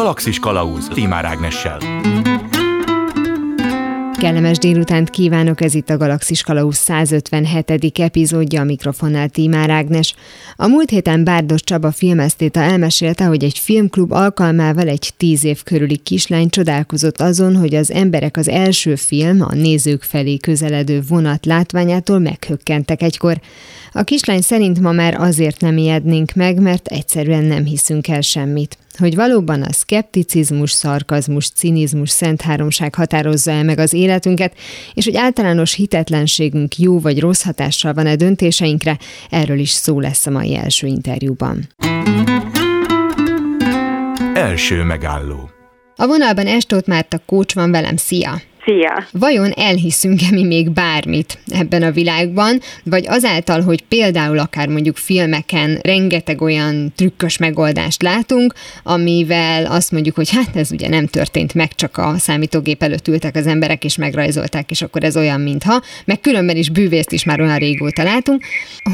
Galaxis Kalauz Timár Ágnessel. Kellemes délutánt kívánok, ez itt a Galaxis Kalausz 157. epizódja, a mikrofonnál Tímár Ágnes. A múlt héten Bárdos Csaba filmesztéta elmesélte, hogy egy filmklub alkalmával egy tíz év körüli kislány csodálkozott azon, hogy az emberek az első film, a nézők felé közeledő vonat látványától meghökkentek egykor. A kislány szerint ma már azért nem ijednénk meg, mert egyszerűen nem hiszünk el semmit hogy valóban a szkepticizmus, szarkazmus, cinizmus, szent háromság határozza el meg az életünket, és hogy általános hitetlenségünk jó vagy rossz hatással van-e döntéseinkre, erről is szó lesz a mai első interjúban. Első megálló A vonalban Estót Márta Kócs van velem, szia! Szia! Vajon elhiszünk-e mi még bármit ebben a világban, vagy azáltal, hogy például akár mondjuk filmeken rengeteg olyan trükkös megoldást látunk, amivel azt mondjuk, hogy hát ez ugye nem történt meg, csak a számítógép előtt ültek az emberek és megrajzolták, és akkor ez olyan, mintha, meg különben is bűvészt is már olyan régóta látunk,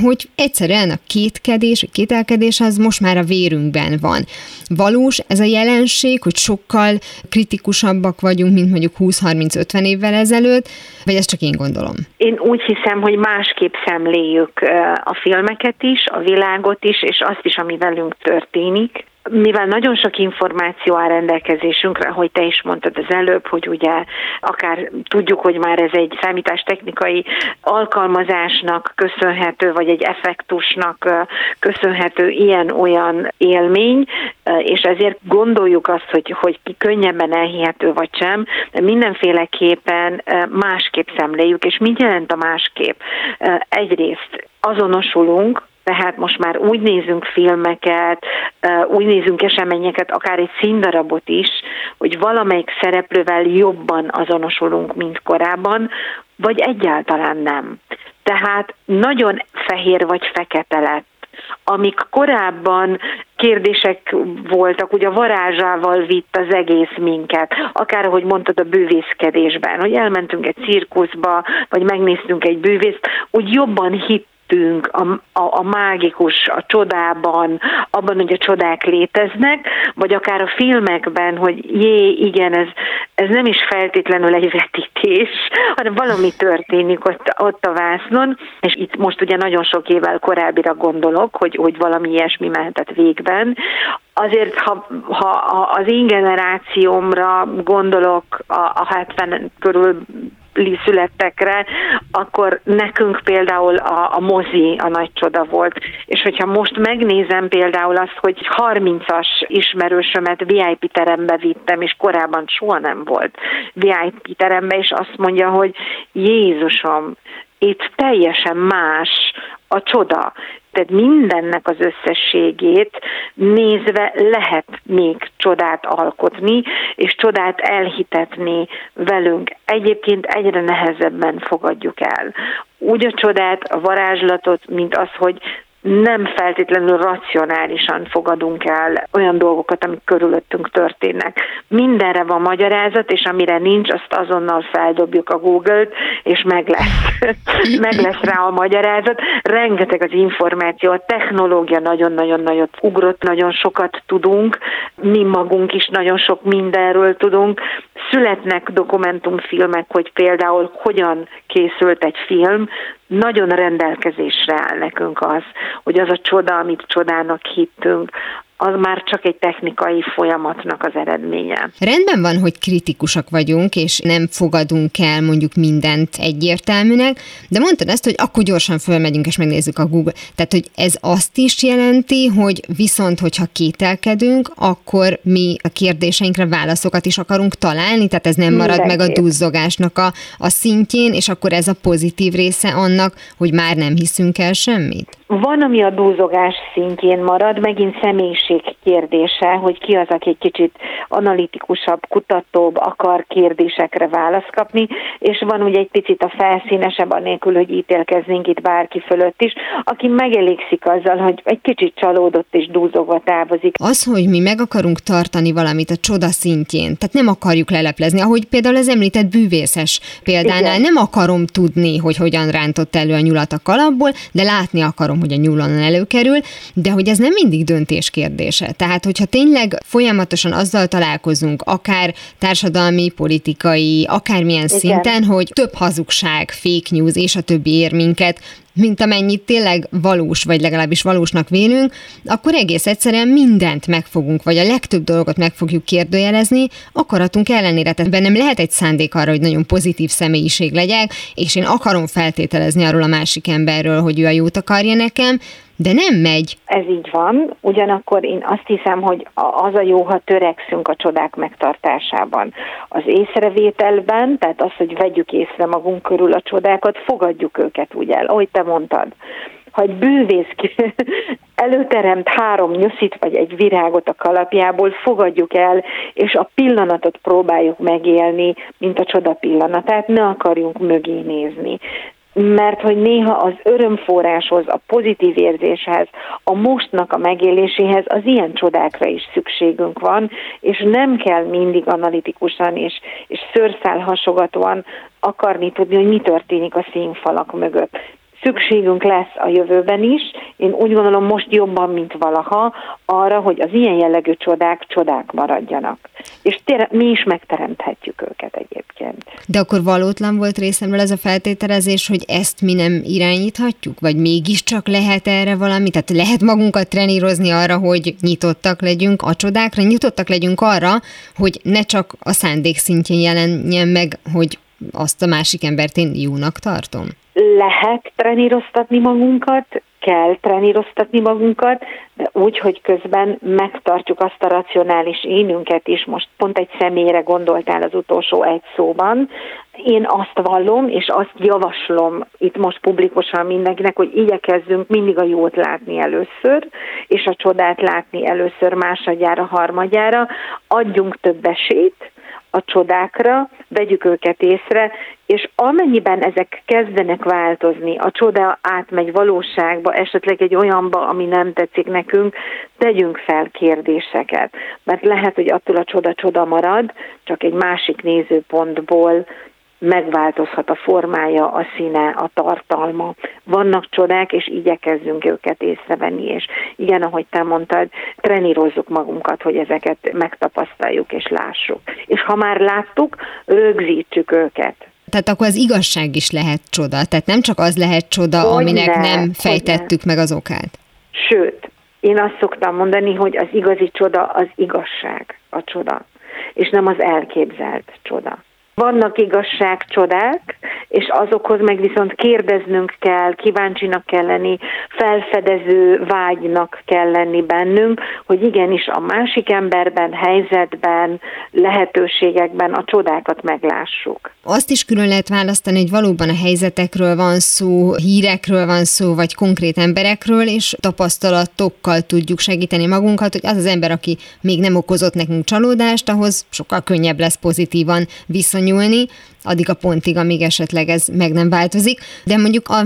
hogy egyszerűen a kétkedés, a kételkedés az most már a vérünkben van. Valós ez a jelenség, hogy sokkal kritikusabbak vagyunk, mint mondjuk 20-30 50 évvel ezelőtt, vagy ezt csak én gondolom? Én úgy hiszem, hogy másképp szemléljük a filmeket is, a világot is, és azt is, ami velünk történik mivel nagyon sok információ áll rendelkezésünkre, hogy te is mondtad az előbb, hogy ugye akár tudjuk, hogy már ez egy számítástechnikai alkalmazásnak köszönhető, vagy egy effektusnak köszönhető ilyen-olyan élmény, és ezért gondoljuk azt, hogy, hogy ki könnyebben elhihető vagy sem, de mindenféleképpen másképp szemléljük, és mit jelent a másképp? Egyrészt azonosulunk tehát most már úgy nézünk filmeket, úgy nézünk eseményeket, akár egy színdarabot is, hogy valamelyik szereplővel jobban azonosulunk, mint korábban, vagy egyáltalán nem. Tehát nagyon fehér vagy fekete lett amik korábban kérdések voltak, ugye a varázsával vitt az egész minket, akár ahogy mondtad a bűvészkedésben, hogy elmentünk egy cirkuszba, vagy megnéztünk egy bűvészt, úgy jobban hitt hittünk a, a, a mágikus, a csodában, abban, hogy a csodák léteznek, vagy akár a filmekben, hogy jé, igen, ez, ez nem is feltétlenül egy vetítés, hanem valami történik ott, ott a vásznon, és itt most ugye nagyon sok évvel korábbira gondolok, hogy, hogy valami ilyesmi mehetett végben, azért, ha, ha az én generációmra gondolok a, a 70 körül születtekre, akkor nekünk például a, a mozi a nagy csoda volt. És hogyha most megnézem például azt, hogy 30-as ismerősömet VIP terembe vittem, és korábban soha nem volt VIP terembe, és azt mondja, hogy Jézusom, itt teljesen más a csoda tehát mindennek az összességét nézve lehet még csodát alkotni, és csodát elhitetni velünk. Egyébként egyre nehezebben fogadjuk el. Úgy a csodát, a varázslatot, mint az, hogy nem feltétlenül racionálisan fogadunk el olyan dolgokat, amik körülöttünk történnek. Mindenre van magyarázat, és amire nincs, azt azonnal feldobjuk a Google-t, és meg lesz. meg lesz rá a magyarázat. Rengeteg az információ, a technológia nagyon-nagyon nagyot ugrott, nagyon sokat tudunk, mi magunk is nagyon sok mindenről tudunk. Születnek dokumentumfilmek, hogy például hogyan készült egy film, nagyon rendelkezésre áll nekünk az, hogy az a csoda, amit csodának hittünk, az már csak egy technikai folyamatnak az eredménye. Rendben van, hogy kritikusak vagyunk, és nem fogadunk el mondjuk mindent egyértelműnek, de mondtad ezt, hogy akkor gyorsan fölmegyünk és megnézzük a Google. Tehát, hogy ez azt is jelenti, hogy viszont, hogyha kételkedünk, akkor mi a kérdéseinkre válaszokat is akarunk találni, tehát ez nem marad Mindenképp. meg a duzzogásnak a, a szintjén, és akkor ez a pozitív része annak, hogy már nem hiszünk el semmit? Van, ami a dúzogás szintjén marad, megint személyiség kérdése, hogy ki az, aki egy kicsit analitikusabb, kutatóbb, akar kérdésekre választ kapni, és van ugye egy picit a felszínesebb, anélkül, hogy ítélkeznénk itt bárki fölött is, aki megelégszik azzal, hogy egy kicsit csalódott és dúzogva távozik. Az, hogy mi meg akarunk tartani valamit a csoda szintjén, tehát nem akarjuk leleplezni, ahogy például az említett bűvészes példánál, Igen. nem akarom tudni, hogy hogyan rántott elő a nyulat a kalapból, de látni akarom gondolom, hogy a nyúlon előkerül, de hogy ez nem mindig döntés kérdése. Tehát, hogyha tényleg folyamatosan azzal találkozunk, akár társadalmi, politikai, akármilyen Igen. szinten, hogy több hazugság, fake news és a többi ér minket, mint amennyit tényleg valós, vagy legalábbis valósnak vélünk, akkor egész egyszerűen mindent megfogunk, vagy a legtöbb dolgot meg fogjuk kérdőjelezni, akaratunk ellenére. Tehát bennem lehet egy szándék arra, hogy nagyon pozitív személyiség legyek, és én akarom feltételezni arról a másik emberről, hogy ő a jót akarja nekem, de nem megy. Ez így van, ugyanakkor én azt hiszem, hogy az a jó, ha törekszünk a csodák megtartásában. Az észrevételben, tehát az, hogy vegyük észre magunk körül a csodákat, fogadjuk őket úgy el, ahogy te mondtad ha egy bűvész előteremt három nyuszit vagy egy virágot a kalapjából, fogadjuk el, és a pillanatot próbáljuk megélni, mint a csoda pillanatát, ne akarjunk mögé nézni mert hogy néha az örömforráshoz, a pozitív érzéshez, a mostnak a megéléséhez az ilyen csodákra is szükségünk van, és nem kell mindig analitikusan és, és szőrszál hasogatóan akarni tudni, hogy mi történik a színfalak mögött szükségünk lesz a jövőben is. Én úgy gondolom most jobban, mint valaha arra, hogy az ilyen jellegű csodák csodák maradjanak. És tényleg mi is megteremthetjük őket egyébként. De akkor valótlan volt részemről ez a feltételezés, hogy ezt mi nem irányíthatjuk? Vagy mégiscsak lehet erre valami? Tehát lehet magunkat trenírozni arra, hogy nyitottak legyünk a csodákra, nyitottak legyünk arra, hogy ne csak a szándék szintjén jelenjen meg, hogy azt a másik embert én jónak tartom? Lehet treníroztatni magunkat, kell treníroztatni magunkat, de úgy, hogy közben megtartjuk azt a racionális énünket is. Most pont egy személyre gondoltál az utolsó egy szóban. Én azt vallom, és azt javaslom itt most publikusan mindenkinek, hogy igyekezzünk mindig a jót látni először, és a csodát látni először másodjára, harmadjára. Adjunk több esélyt, a csodákra, vegyük őket észre, és amennyiben ezek kezdenek változni, a csoda átmegy valóságba, esetleg egy olyanba, ami nem tetszik nekünk, tegyünk fel kérdéseket. Mert lehet, hogy attól a csoda csoda marad, csak egy másik nézőpontból megváltozhat a formája, a színe, a tartalma. Vannak csodák, és igyekezzünk őket észrevenni, és igen, ahogy te mondtad, trenírozzuk magunkat, hogy ezeket megtapasztaljuk és lássuk. És ha már láttuk, rögzítsük őket. Tehát akkor az igazság is lehet csoda. Tehát nem csak az lehet csoda, hogy aminek ne, nem fejtettük meg az okát. Sőt, én azt szoktam mondani, hogy az igazi csoda az igazság a csoda, és nem az elképzelt csoda. Vannak igazságcsodák, és azokhoz meg viszont kérdeznünk kell, kíváncsinak kell lenni, felfedező vágynak kell lenni bennünk, hogy igenis a másik emberben, helyzetben, lehetőségekben a csodákat meglássuk. Azt is külön lehet választani, hogy valóban a helyzetekről van szó, hírekről van szó, vagy konkrét emberekről, és tapasztalatokkal tudjuk segíteni magunkat, hogy az az ember, aki még nem okozott nekünk csalódást, ahhoz sokkal könnyebb lesz pozitívan viszony genuinely addig a pontig, amíg esetleg ez meg nem változik, de mondjuk a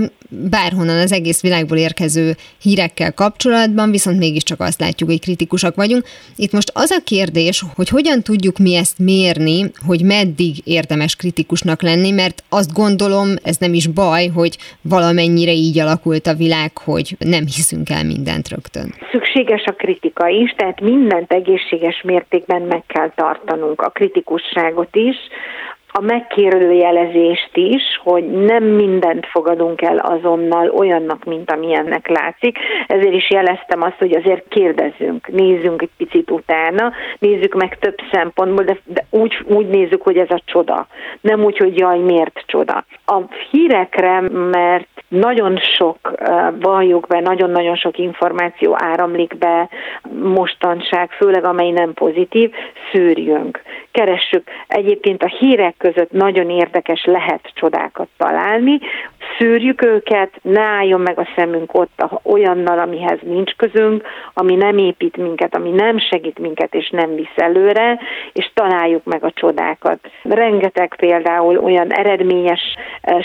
bárhonnan az egész világból érkező hírekkel kapcsolatban viszont mégiscsak azt látjuk, hogy kritikusak vagyunk. Itt most az a kérdés, hogy hogyan tudjuk mi ezt mérni, hogy meddig érdemes kritikusnak lenni, mert azt gondolom, ez nem is baj, hogy valamennyire így alakult a világ, hogy nem hiszünk el mindent rögtön. Szükséges a kritika is, tehát mindent egészséges mértékben meg kell tartanunk, a kritikusságot is, a megkérdőjelezést is, hogy nem mindent fogadunk el azonnal olyannak, mint amilyennek látszik. Ezért is jeleztem azt, hogy azért kérdezzünk, nézzünk egy picit utána, nézzük meg több szempontból, de, de úgy, úgy nézzük, hogy ez a csoda. Nem úgy, hogy jaj, miért csoda. A hírekre, mert nagyon sok, valljuk be, nagyon-nagyon sok információ áramlik be mostanság, főleg amely nem pozitív, szűrjünk. Keressük. Egyébként a hírek között nagyon érdekes lehet csodákat találni, szűrjük őket, ne álljon meg a szemünk ott olyannal, amihez nincs közünk, ami nem épít minket, ami nem segít minket és nem visz előre, és találjuk meg a csodákat. Rengeteg például olyan eredményes,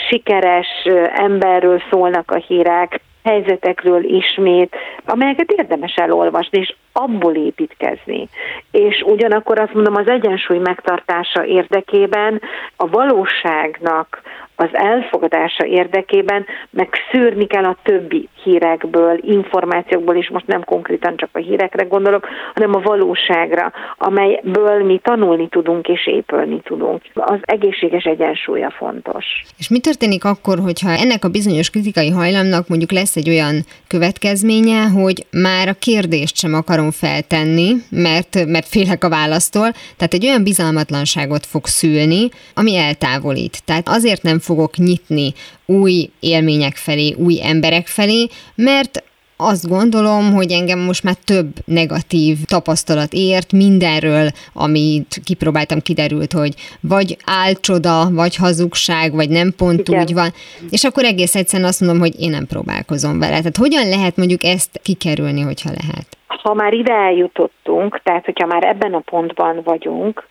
sikeres emberről szólnak a hírek, helyzetekről ismét, amelyeket érdemes elolvasni, és abból építkezni. És ugyanakkor azt mondom, az egyensúly megtartása érdekében a valóságnak az elfogadása érdekében meg szűrni kell a többi hírekből, információkból, és most nem konkrétan csak a hírekre gondolok, hanem a valóságra, amelyből mi tanulni tudunk és épülni tudunk. Az egészséges egyensúlya fontos. És mi történik akkor, hogyha ennek a bizonyos kritikai hajlamnak mondjuk lesz egy olyan következménye, hogy már a kérdést sem akarom feltenni, mert, mert félek a választól, tehát egy olyan bizalmatlanságot fog szülni, ami eltávolít. Tehát azért nem fogok nyitni új élmények felé, új emberek felé, mert azt gondolom, hogy engem most már több negatív tapasztalat ért mindenről, amit kipróbáltam, kiderült, hogy vagy álcsoda, vagy hazugság, vagy nem pont Igen. úgy van, és akkor egész egyszerűen azt mondom, hogy én nem próbálkozom vele. Tehát hogyan lehet mondjuk ezt kikerülni, hogyha lehet? Ha már ide eljutottunk, tehát hogyha már ebben a pontban vagyunk,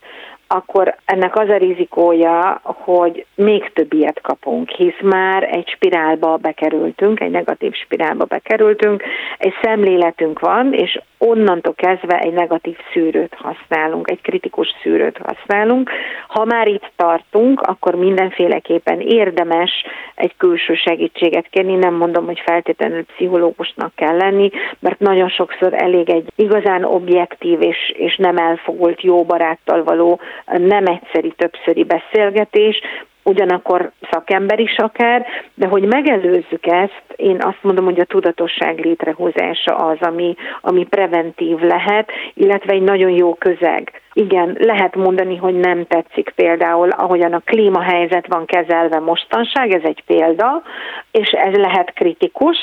akkor ennek az a rizikója, hogy még több ilyet kapunk, hisz már egy spirálba bekerültünk, egy negatív spirálba bekerültünk, egy szemléletünk van, és onnantól kezdve egy negatív szűrőt használunk, egy kritikus szűrőt használunk. Ha már itt tartunk, akkor mindenféleképpen érdemes egy külső segítséget kérni, nem mondom, hogy feltétlenül pszichológusnak kell lenni, mert nagyon sokszor elég egy igazán objektív és, és nem elfogult jó baráttal való nem egyszeri, többszöri beszélgetés, ugyanakkor szakember is akár, de hogy megelőzzük ezt, én azt mondom, hogy a tudatosság létrehozása az, ami, ami preventív lehet, illetve egy nagyon jó közeg. Igen, lehet mondani, hogy nem tetszik például, ahogyan a klímahelyzet van kezelve mostanság, ez egy példa, és ez lehet kritikus,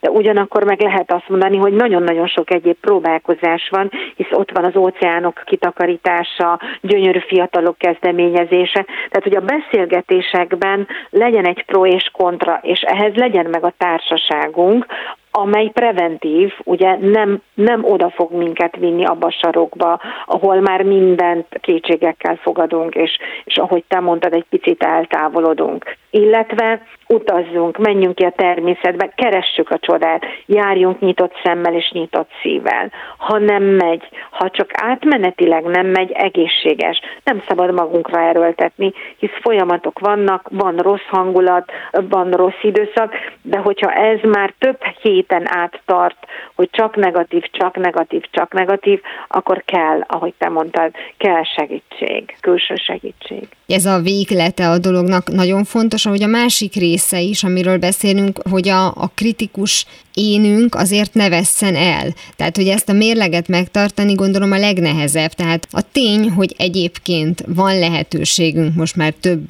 de ugyanakkor meg lehet azt mondani, hogy nagyon-nagyon sok egyéb próbálkozás van, hisz ott van az óceánok kitakarítása, gyönyörű fiatalok kezdeményezése, tehát hogy a beszélgetésekben legyen egy pro és kontra, és ehhez legyen meg a társaságunk, amely preventív, ugye nem, nem oda fog minket vinni abba a sarokba, ahol már mindent kétségekkel fogadunk, és, és ahogy te mondtad, egy picit eltávolodunk. Illetve utazzunk, menjünk ki a természetbe, keressük a csodát, járjunk nyitott szemmel és nyitott szívvel. Ha nem megy, ha csak átmenetileg nem megy, egészséges. Nem szabad magunkra erőltetni, hisz folyamatok vannak, van rossz hangulat, van rossz időszak, de hogyha ez már több héten át tart, hogy csak negatív, csak negatív, csak negatív, akkor kell, ahogy te mondtad, kell segítség, külső segítség. Ez a véglete a dolognak nagyon fontos, ahogy a másik része is, amiről beszélünk, hogy a, a kritikus énünk azért ne vesszen el. Tehát, hogy ezt a mérleget megtartani gondolom a legnehezebb. Tehát a tény, hogy egyébként van lehetőségünk, most már több,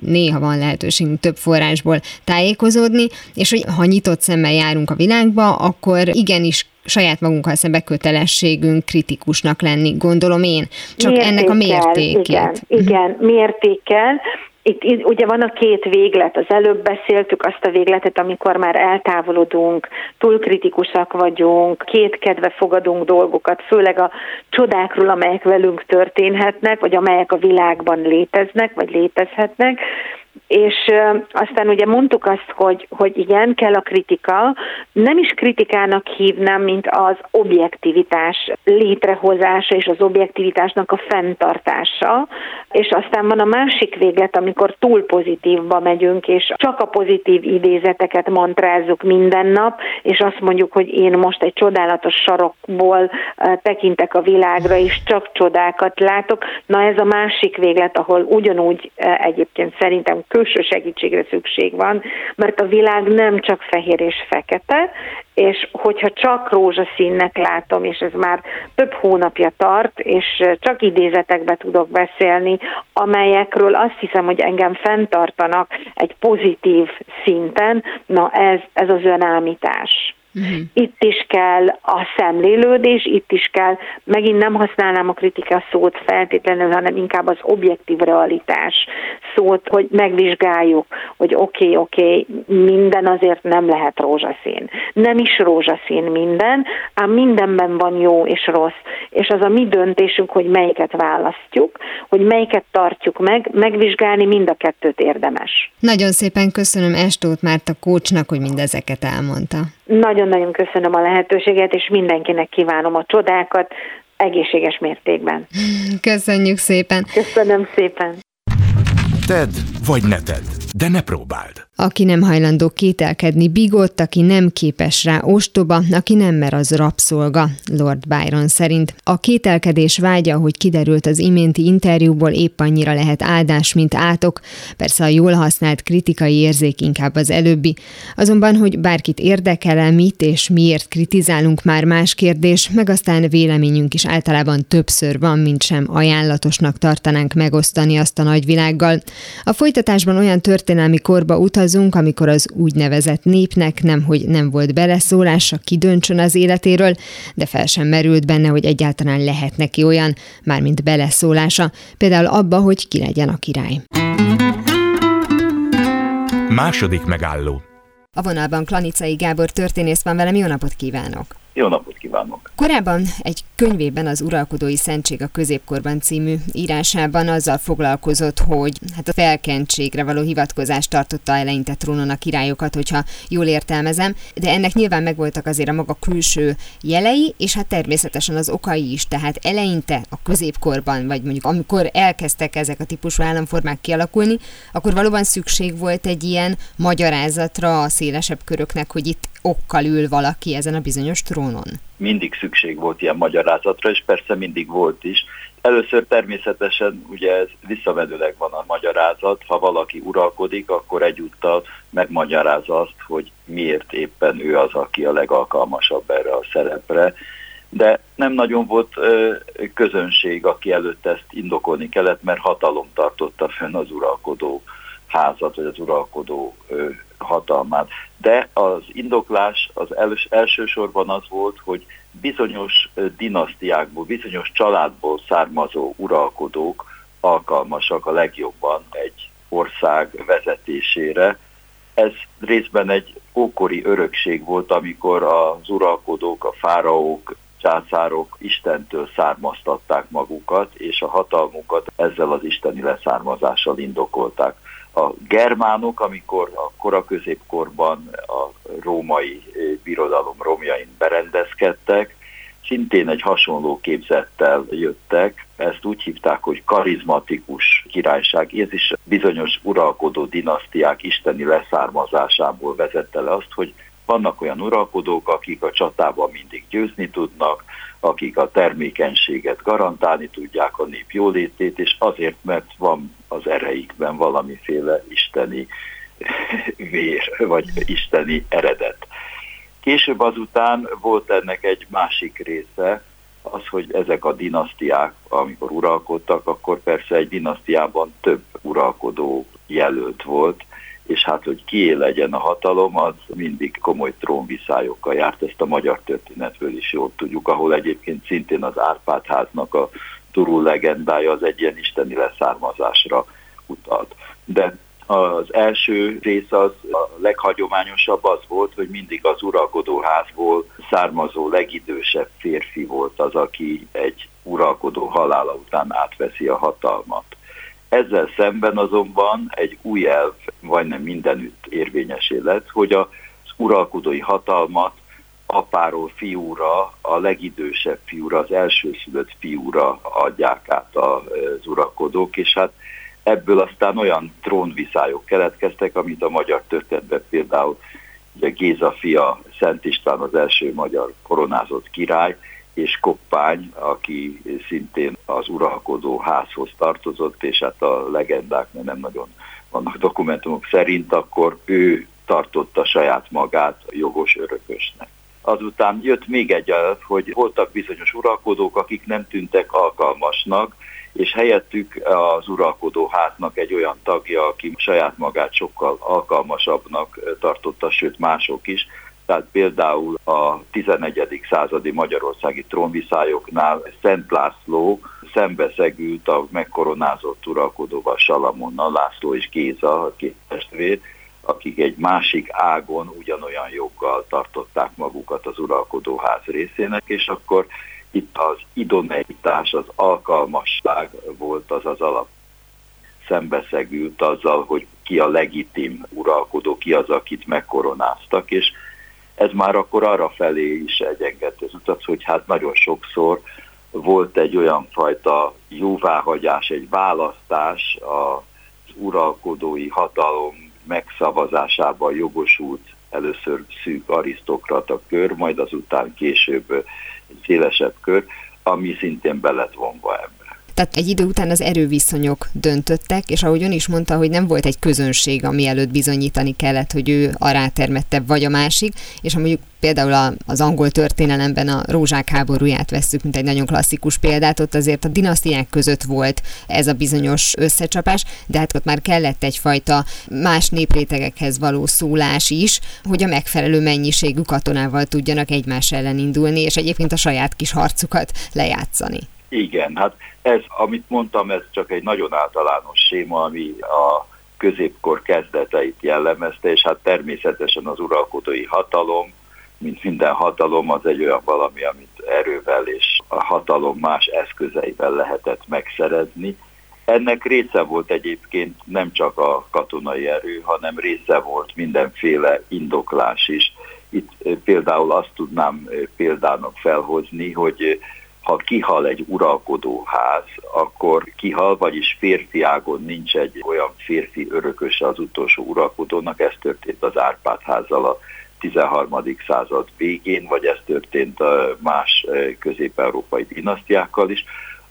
néha van lehetőségünk több forrásból tájékozódni, és hogy ha nyitott szemmel járunk a világba, akkor igenis saját magunkkal szembe kötelességünk kritikusnak lenni, gondolom én. Csak mértékkel, ennek a mértékét. Igen, igen, mértékkel. Itt, itt ugye van a két véglet, az előbb beszéltük azt a végletet, amikor már eltávolodunk, túl kritikusak vagyunk, két kedve fogadunk dolgokat, főleg a csodákról, amelyek velünk történhetnek, vagy amelyek a világban léteznek, vagy létezhetnek, és aztán ugye mondtuk azt, hogy, hogy igen, kell a kritika, nem is kritikának hívnám, mint az objektivitás létrehozása és az objektivitásnak a fenntartása, és aztán van a másik véglet, amikor túl pozitívba megyünk, és csak a pozitív idézeteket mantrázzuk minden nap, és azt mondjuk, hogy én most egy csodálatos sarokból tekintek a világra, és csak csodákat látok. Na ez a másik véglet, ahol ugyanúgy egyébként szerintem külső segítségre szükség van, mert a világ nem csak fehér és fekete, és hogyha csak rózsaszínnek látom, és ez már több hónapja tart, és csak idézetekbe tudok beszélni, amelyekről azt hiszem, hogy engem fenntartanak egy pozitív szinten, na ez, ez az önállítás. Uh-huh. Itt is kell a szemlélődés, itt is kell, megint nem használnám a kritika szót feltétlenül, hanem inkább az objektív realitás szót, hogy megvizsgáljuk, hogy oké, okay, oké, okay, minden azért nem lehet rózsaszín. Nem is rózsaszín minden, ám mindenben van jó és rossz, és az a mi döntésünk, hogy melyiket választjuk, hogy melyiket tartjuk meg, megvizsgálni mind a kettőt érdemes. Nagyon szépen köszönöm Estót Márta kócsnak, hogy mindezeket elmondta. Nagyon-nagyon köszönöm a lehetőséget, és mindenkinek kívánom a csodákat egészséges mértékben. Köszönjük szépen. Köszönöm szépen. Ted vagy ne tedd. de ne próbáld. Aki nem hajlandó kételkedni bigott, aki nem képes rá ostoba, aki nem mer az rabszolga, Lord Byron szerint. A kételkedés vágya, hogy kiderült az iménti interjúból épp annyira lehet áldás, mint átok. Persze a jól használt kritikai érzék inkább az előbbi. Azonban, hogy bárkit érdekel-e, mit és miért kritizálunk már más kérdés, meg aztán véleményünk is általában többször van, mint sem ajánlatosnak tartanánk megosztani azt a nagyvilággal. A folytatásban olyan történelmi korba utazunk, amikor az úgynevezett népnek nem, hogy nem volt beleszólása, kidöntsön az életéről, de fel sem merült benne, hogy egyáltalán lehet neki olyan, mármint beleszólása, például abba, hogy ki legyen a király. Második megálló. A vonalban Klanicai Gábor történész van velem, jó napot kívánok! Jó napot kívánok! Korábban egy könyvében az Uralkodói Szentség a középkorban című írásában azzal foglalkozott, hogy hát a felkentségre való hivatkozást tartotta eleinte trónon a királyokat, hogyha jól értelmezem, de ennek nyilván megvoltak azért a maga külső jelei, és hát természetesen az okai is, tehát eleinte a középkorban, vagy mondjuk amikor elkezdtek ezek a típusú államformák kialakulni, akkor valóban szükség volt egy ilyen magyarázatra a szélesebb köröknek, hogy itt okkal ül valaki ezen a bizonyos trónon? Mindig szükség volt ilyen magyarázatra, és persze mindig volt is. Először természetesen ugye ez visszavedőleg van a magyarázat, ha valaki uralkodik, akkor egyúttal megmagyarázza azt, hogy miért éppen ő az, aki a legalkalmasabb erre a szerepre. De nem nagyon volt ö, közönség, aki előtt ezt indokolni kellett, mert hatalom tartotta fönn az uralkodó házat, vagy az uralkodó ö, hatalmát. De az indoklás az els, elsősorban az volt, hogy bizonyos dinasztiákból, bizonyos családból származó uralkodók alkalmasak a legjobban egy ország vezetésére. Ez részben egy ókori örökség volt, amikor az uralkodók, a fáraók, császárok Istentől származtatták magukat, és a hatalmukat ezzel az isteni leszármazással indokolták a germánok, amikor a koraközépkorban a római eh, birodalom romjain berendezkedtek, szintén egy hasonló képzettel jöttek, ezt úgy hívták, hogy karizmatikus királyság. Ez is bizonyos uralkodó dinasztiák isteni leszármazásából vezette le azt, hogy vannak olyan uralkodók, akik a csatában mindig győzni tudnak, akik a termékenységet garantálni tudják, a nép jólétét, és azért, mert van az ereikben valamiféle isteni vér, vagy isteni eredet. Később azután volt ennek egy másik része, az, hogy ezek a dinasztiák, amikor uralkodtak, akkor persze egy dinasztiában több uralkodó jelölt volt, és hát, hogy kié legyen a hatalom, az mindig komoly trónviszályokkal járt, ezt a magyar történetből is jól tudjuk, ahol egyébként szintén az Árpád háznak a turul legendája az egy ilyen isteni leszármazásra utalt. De az első rész az a leghagyományosabb az volt, hogy mindig az uralkodóházból származó legidősebb férfi volt az, aki egy uralkodó halála után átveszi a hatalmat. Ezzel szemben azonban egy új elv majdnem mindenütt érvényesé lett, hogy az uralkodói hatalmat apáról fiúra, a legidősebb fiúra, az elsőszülött fiúra adják át az uralkodók, és hát ebből aztán olyan trónviszályok keletkeztek, amit a magyar történetben például ugye Géza fia Szent István az első magyar koronázott király, és Koppány, aki szintén az uralkodó házhoz tartozott, és hát a legendák, mert nem nagyon vannak dokumentumok szerint, akkor ő tartotta saját magát jogos örökösnek. Azután jött még egy hogy voltak bizonyos uralkodók, akik nem tűntek alkalmasnak, és helyettük az uralkodó háznak egy olyan tagja, aki saját magát sokkal alkalmasabbnak tartotta, sőt mások is, tehát például a 11. századi magyarországi trónviszályoknál Szent László szembeszegült a megkoronázott uralkodóval Salamonnal, László és Géza, a két testvér, akik egy másik ágon ugyanolyan joggal tartották magukat az uralkodóház részének, és akkor itt az idoneitás, az alkalmasság volt az az alap szembeszegült azzal, hogy ki a legitim uralkodó, ki az, akit megkoronáztak, és ez már akkor arra felé is egyengedte az utat, hogy hát nagyon sokszor volt egy olyan fajta jóváhagyás, egy választás az uralkodói hatalom megszavazásában jogosult először szűk arisztokrata kör, majd azután később szélesebb kör, ami szintén be lett ebbe. Tehát egy idő után az erőviszonyok döntöttek, és ahogy ön is mondta, hogy nem volt egy közönség, ami előtt bizonyítani kellett, hogy ő a rátermettebb vagy a másik, és ha mondjuk például az angol történelemben a rózsák háborúját vesszük, mint egy nagyon klasszikus példát, ott azért a dinasztiák között volt ez a bizonyos összecsapás, de hát ott már kellett egyfajta más néprétegekhez való szólás is, hogy a megfelelő mennyiségű katonával tudjanak egymás ellen indulni, és egyébként a saját kis harcukat lejátszani. Igen, hát ez, amit mondtam, ez csak egy nagyon általános séma, ami a középkor kezdeteit jellemezte, és hát természetesen az uralkodói hatalom, mint minden hatalom, az egy olyan valami, amit erővel és a hatalom más eszközeivel lehetett megszerezni. Ennek része volt egyébként nem csak a katonai erő, hanem része volt mindenféle indoklás is. Itt például azt tudnám példának felhozni, hogy ha kihal egy uralkodó ház, akkor kihal, vagyis férfiágon nincs egy olyan férfi örököse az utolsó uralkodónak, ez történt az Árpád házzal a 13. század végén, vagy ez történt más közép-európai dinasztiákkal is,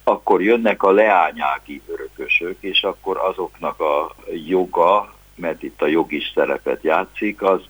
akkor jönnek a leányági örökösök, és akkor azoknak a joga, mert itt a jog is szerepet játszik, az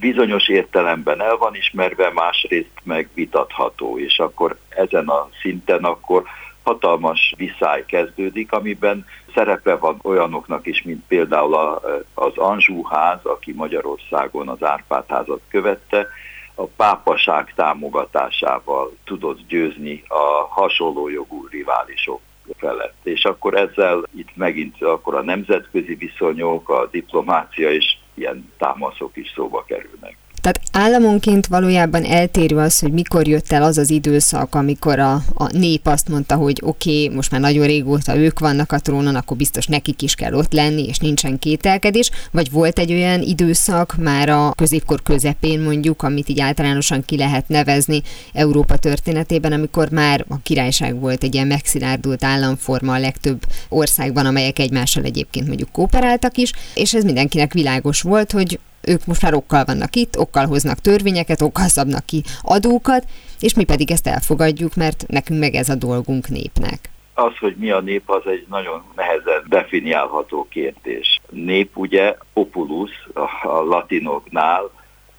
bizonyos értelemben el van ismerve, másrészt meg vitatható, és akkor ezen a szinten akkor hatalmas viszály kezdődik, amiben szerepe van olyanoknak is, mint például a, az Anzsú ház, aki Magyarországon az Árpád házat követte, a pápaság támogatásával tudott győzni a hasonló jogú riválisok felett. És akkor ezzel itt megint akkor a nemzetközi viszonyok, a diplomácia és ilyen támaszok is szóba kerülnek. Tehát államonként valójában eltérő az, hogy mikor jött el az az időszak, amikor a, a nép azt mondta, hogy oké, okay, most már nagyon régóta ők vannak a trónon, akkor biztos nekik is kell ott lenni, és nincsen kételkedés, vagy volt egy olyan időszak már a középkor közepén mondjuk, amit így általánosan ki lehet nevezni Európa történetében, amikor már a királyság volt egy ilyen megszilárdult államforma a legtöbb országban, amelyek egymással egyébként mondjuk kooperáltak is, és ez mindenkinek világos volt, hogy ők most már okkal vannak itt, okkal hoznak törvényeket, okkal szabnak ki adókat, és mi pedig ezt elfogadjuk, mert nekünk meg ez a dolgunk népnek. Az, hogy mi a nép, az egy nagyon nehezen definiálható kérdés. Nép ugye, populus a latinoknál,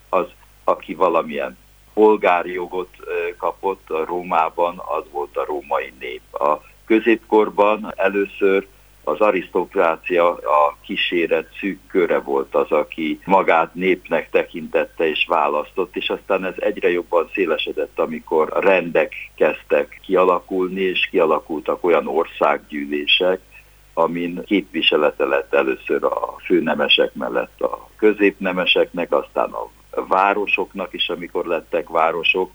az, aki valamilyen polgári jogot kapott a Rómában, az volt a római nép. A középkorban először az arisztokrácia a kíséret szűk köre volt az, aki magát népnek tekintette és választott, és aztán ez egyre jobban szélesedett, amikor rendek kezdtek kialakulni, és kialakultak olyan országgyűlések, amin képviselete lett először a főnemesek mellett a középnemeseknek, aztán a városoknak is, amikor lettek városok,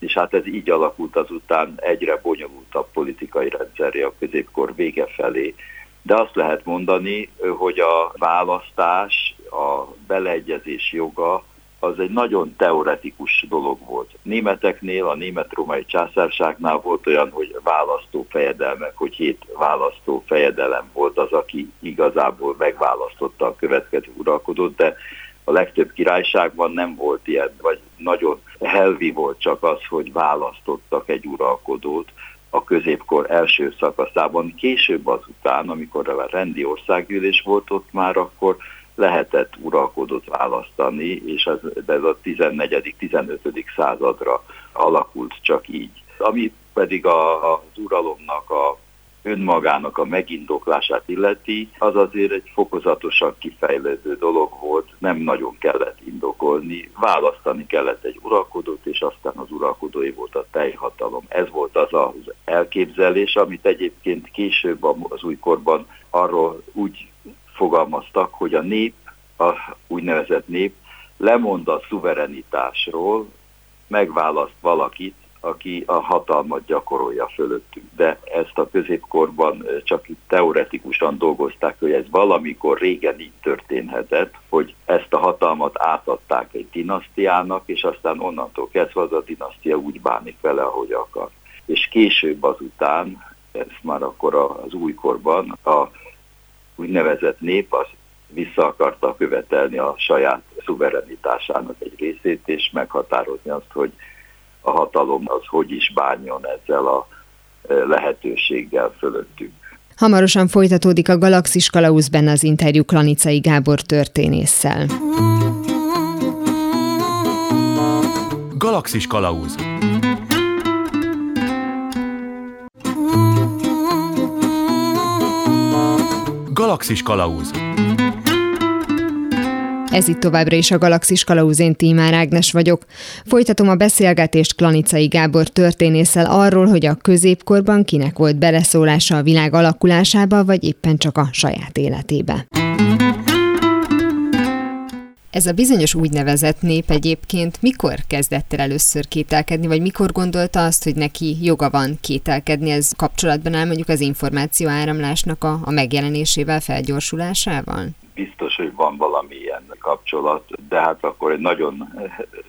és hát ez így alakult azután egyre bonyolultabb politikai rendszerre a középkor vége felé, de azt lehet mondani, hogy a választás, a beleegyezés joga az egy nagyon teoretikus dolog volt. Németeknél, a német-római császárságnál volt olyan, hogy választó fejedelmek, hogy hét választó fejedelem volt az, aki igazából megválasztotta a következő uralkodót, de a legtöbb királyságban nem volt ilyen, vagy nagyon helvi volt csak az, hogy választottak egy uralkodót, a középkor első szakaszában. Később azután, amikor a rendi országgyűlés volt ott már, akkor lehetett uralkodót választani, és ez, ez a 14.-15. századra alakult csak így. Ami pedig a, az uralomnak a önmagának a megindoklását illeti, az azért egy fokozatosan kifejlődő dolog volt, nem nagyon kellett indokolni, választani kellett egy uralkodót, és aztán az uralkodói volt a teljhatalom. Ez volt az az elképzelés, amit egyébként később az újkorban arról úgy fogalmaztak, hogy a nép, a úgynevezett nép lemond a szuverenitásról, megválaszt valakit, aki a hatalmat gyakorolja fölöttünk. De ezt a középkorban csak teoretikusan dolgozták, hogy ez valamikor régen így történhetett, hogy ezt a hatalmat átadták egy dinasztiának, és aztán onnantól kezdve az a dinasztia úgy bánik vele, ahogy akar. És később azután, ez már akkor az újkorban, a úgynevezett nép az vissza akarta követelni a saját szuverenitásának egy részét, és meghatározni azt, hogy a hatalom az hogy is bánjon ezzel a lehetőséggel fölöttünk. Hamarosan folytatódik a Galaxis Kalauzben az interjú Klanicai Gábor történésszel. Galaxis Kalauz Galaxis Kalauz ez itt továbbra is a Galaxis Kalauz, én Tímár Ágnes vagyok. Folytatom a beszélgetést Klanicai Gábor történésszel arról, hogy a középkorban kinek volt beleszólása a világ alakulásába, vagy éppen csak a saját életébe. Ez a bizonyos úgynevezett nép egyébként mikor kezdett el először kételkedni, vagy mikor gondolta azt, hogy neki joga van kételkedni, ez kapcsolatban áll mondjuk az információ áramlásnak a, a megjelenésével, felgyorsulásával? Biztos, hogy van valami ilyen kapcsolat, de hát akkor egy nagyon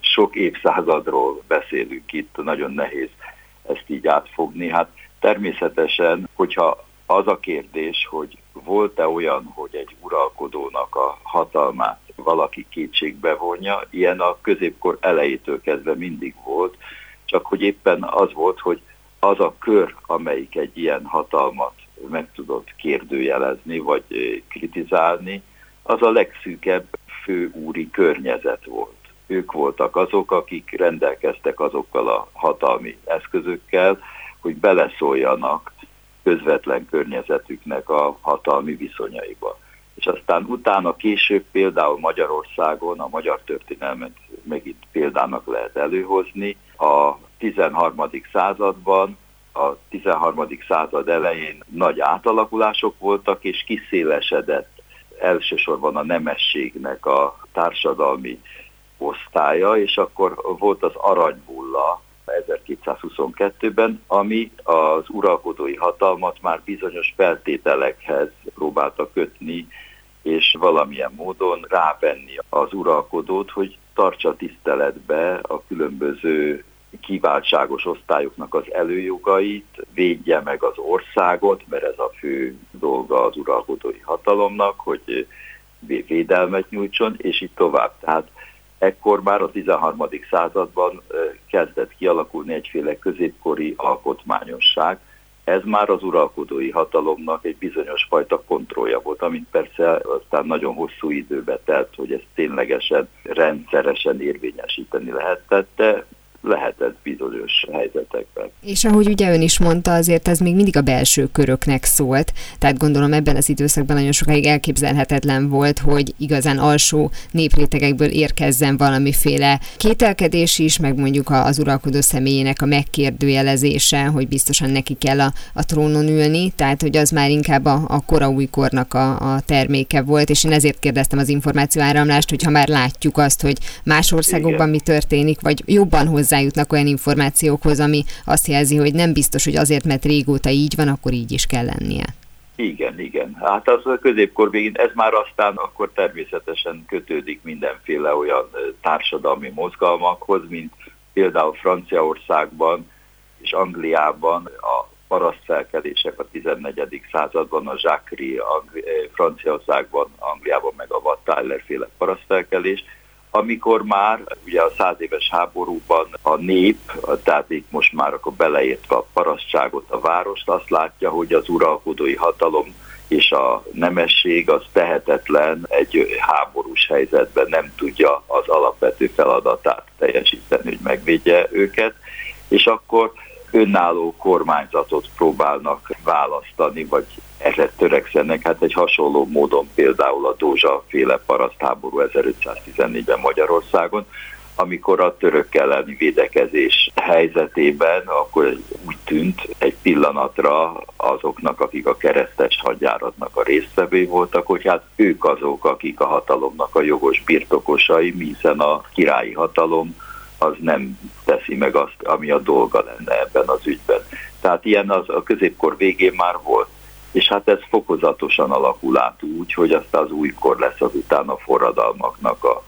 sok évszázadról beszélünk itt, nagyon nehéz ezt így átfogni. Hát természetesen, hogyha az a kérdés, hogy volt-e olyan, hogy egy uralkodónak a hatalmát valaki kétségbe vonja, ilyen a középkor elejétől kezdve mindig volt, csak hogy éppen az volt, hogy az a kör, amelyik egy ilyen hatalmat meg tudott kérdőjelezni, vagy kritizálni, az a legszűkebb főúri környezet volt. Ők voltak azok, akik rendelkeztek azokkal a hatalmi eszközökkel, hogy beleszóljanak közvetlen környezetüknek a hatalmi viszonyaiba. És aztán utána később például Magyarországon a magyar történelmet megint példának lehet előhozni. A 13. században a 13. század elején nagy átalakulások voltak, és kiszélesedett elsősorban a nemességnek a társadalmi osztálya, és akkor volt az aranybulla 1222-ben, ami az uralkodói hatalmat már bizonyos feltételekhez próbálta kötni, és valamilyen módon rávenni az uralkodót, hogy tartsa tiszteletbe a különböző kiváltságos osztályoknak az előjogait, védje meg az országot, mert ez a fő dolga az uralkodói hatalomnak, hogy védelmet nyújtson, és így tovább. Tehát ekkor már a 13. században kezdett kialakulni egyféle középkori alkotmányosság. Ez már az uralkodói hatalomnak egy bizonyos fajta kontrollja volt, amit persze aztán nagyon hosszú időbe telt, hogy ezt ténylegesen rendszeresen érvényesíteni lehetett, de lehetett bizonyos helyzetekben. És ahogy ugye ön is mondta, azért ez még mindig a belső köröknek szólt, tehát gondolom ebben az időszakban nagyon sokáig elképzelhetetlen volt, hogy igazán alsó néprétegekből érkezzen valamiféle kételkedés is, meg mondjuk az uralkodó személyének a megkérdőjelezése, hogy biztosan neki kell a, a trónon ülni, tehát hogy az már inkább a, a kora újkornak a, a terméke volt, és én ezért kérdeztem az információ áramlást, hogy ha már látjuk azt, hogy más országokban Igen. mi történik, vagy jobban hozzá hozzájutnak olyan információkhoz, ami azt jelzi, hogy nem biztos, hogy azért, mert régóta így van, akkor így is kell lennie. Igen, igen. Hát az a középkor végén, ez már aztán akkor természetesen kötődik mindenféle olyan társadalmi mozgalmakhoz, mint például Franciaországban és Angliában a parasztfelkelések a 14. században, a Jacquerie Franciaországban, Angliában meg a Watt Tyler féle parasztfelkelés, amikor már ugye a száz éves háborúban a nép, tehát itt most már akkor beleértve a parasztságot, a várost, azt látja, hogy az uralkodói hatalom és a nemesség az tehetetlen egy háborús helyzetben nem tudja az alapvető feladatát teljesíteni, hogy megvédje őket, és akkor önálló kormányzatot próbálnak választani, vagy erre törekszenek. Hát egy hasonló módon például a Dózsa féle parasztháború 1514-ben Magyarországon, amikor a török elleni védekezés helyzetében akkor úgy tűnt egy pillanatra azoknak, akik a keresztes hadjáratnak a résztvevői voltak, hogy hát ők azok, akik a hatalomnak a jogos birtokosai, hiszen a királyi hatalom az nem teszi meg azt, ami a dolga lenne ebben az ügyben. Tehát ilyen az a középkor végén már volt. És hát ez fokozatosan alakul át úgy, hogy aztán az újkor lesz azután a forradalmaknak a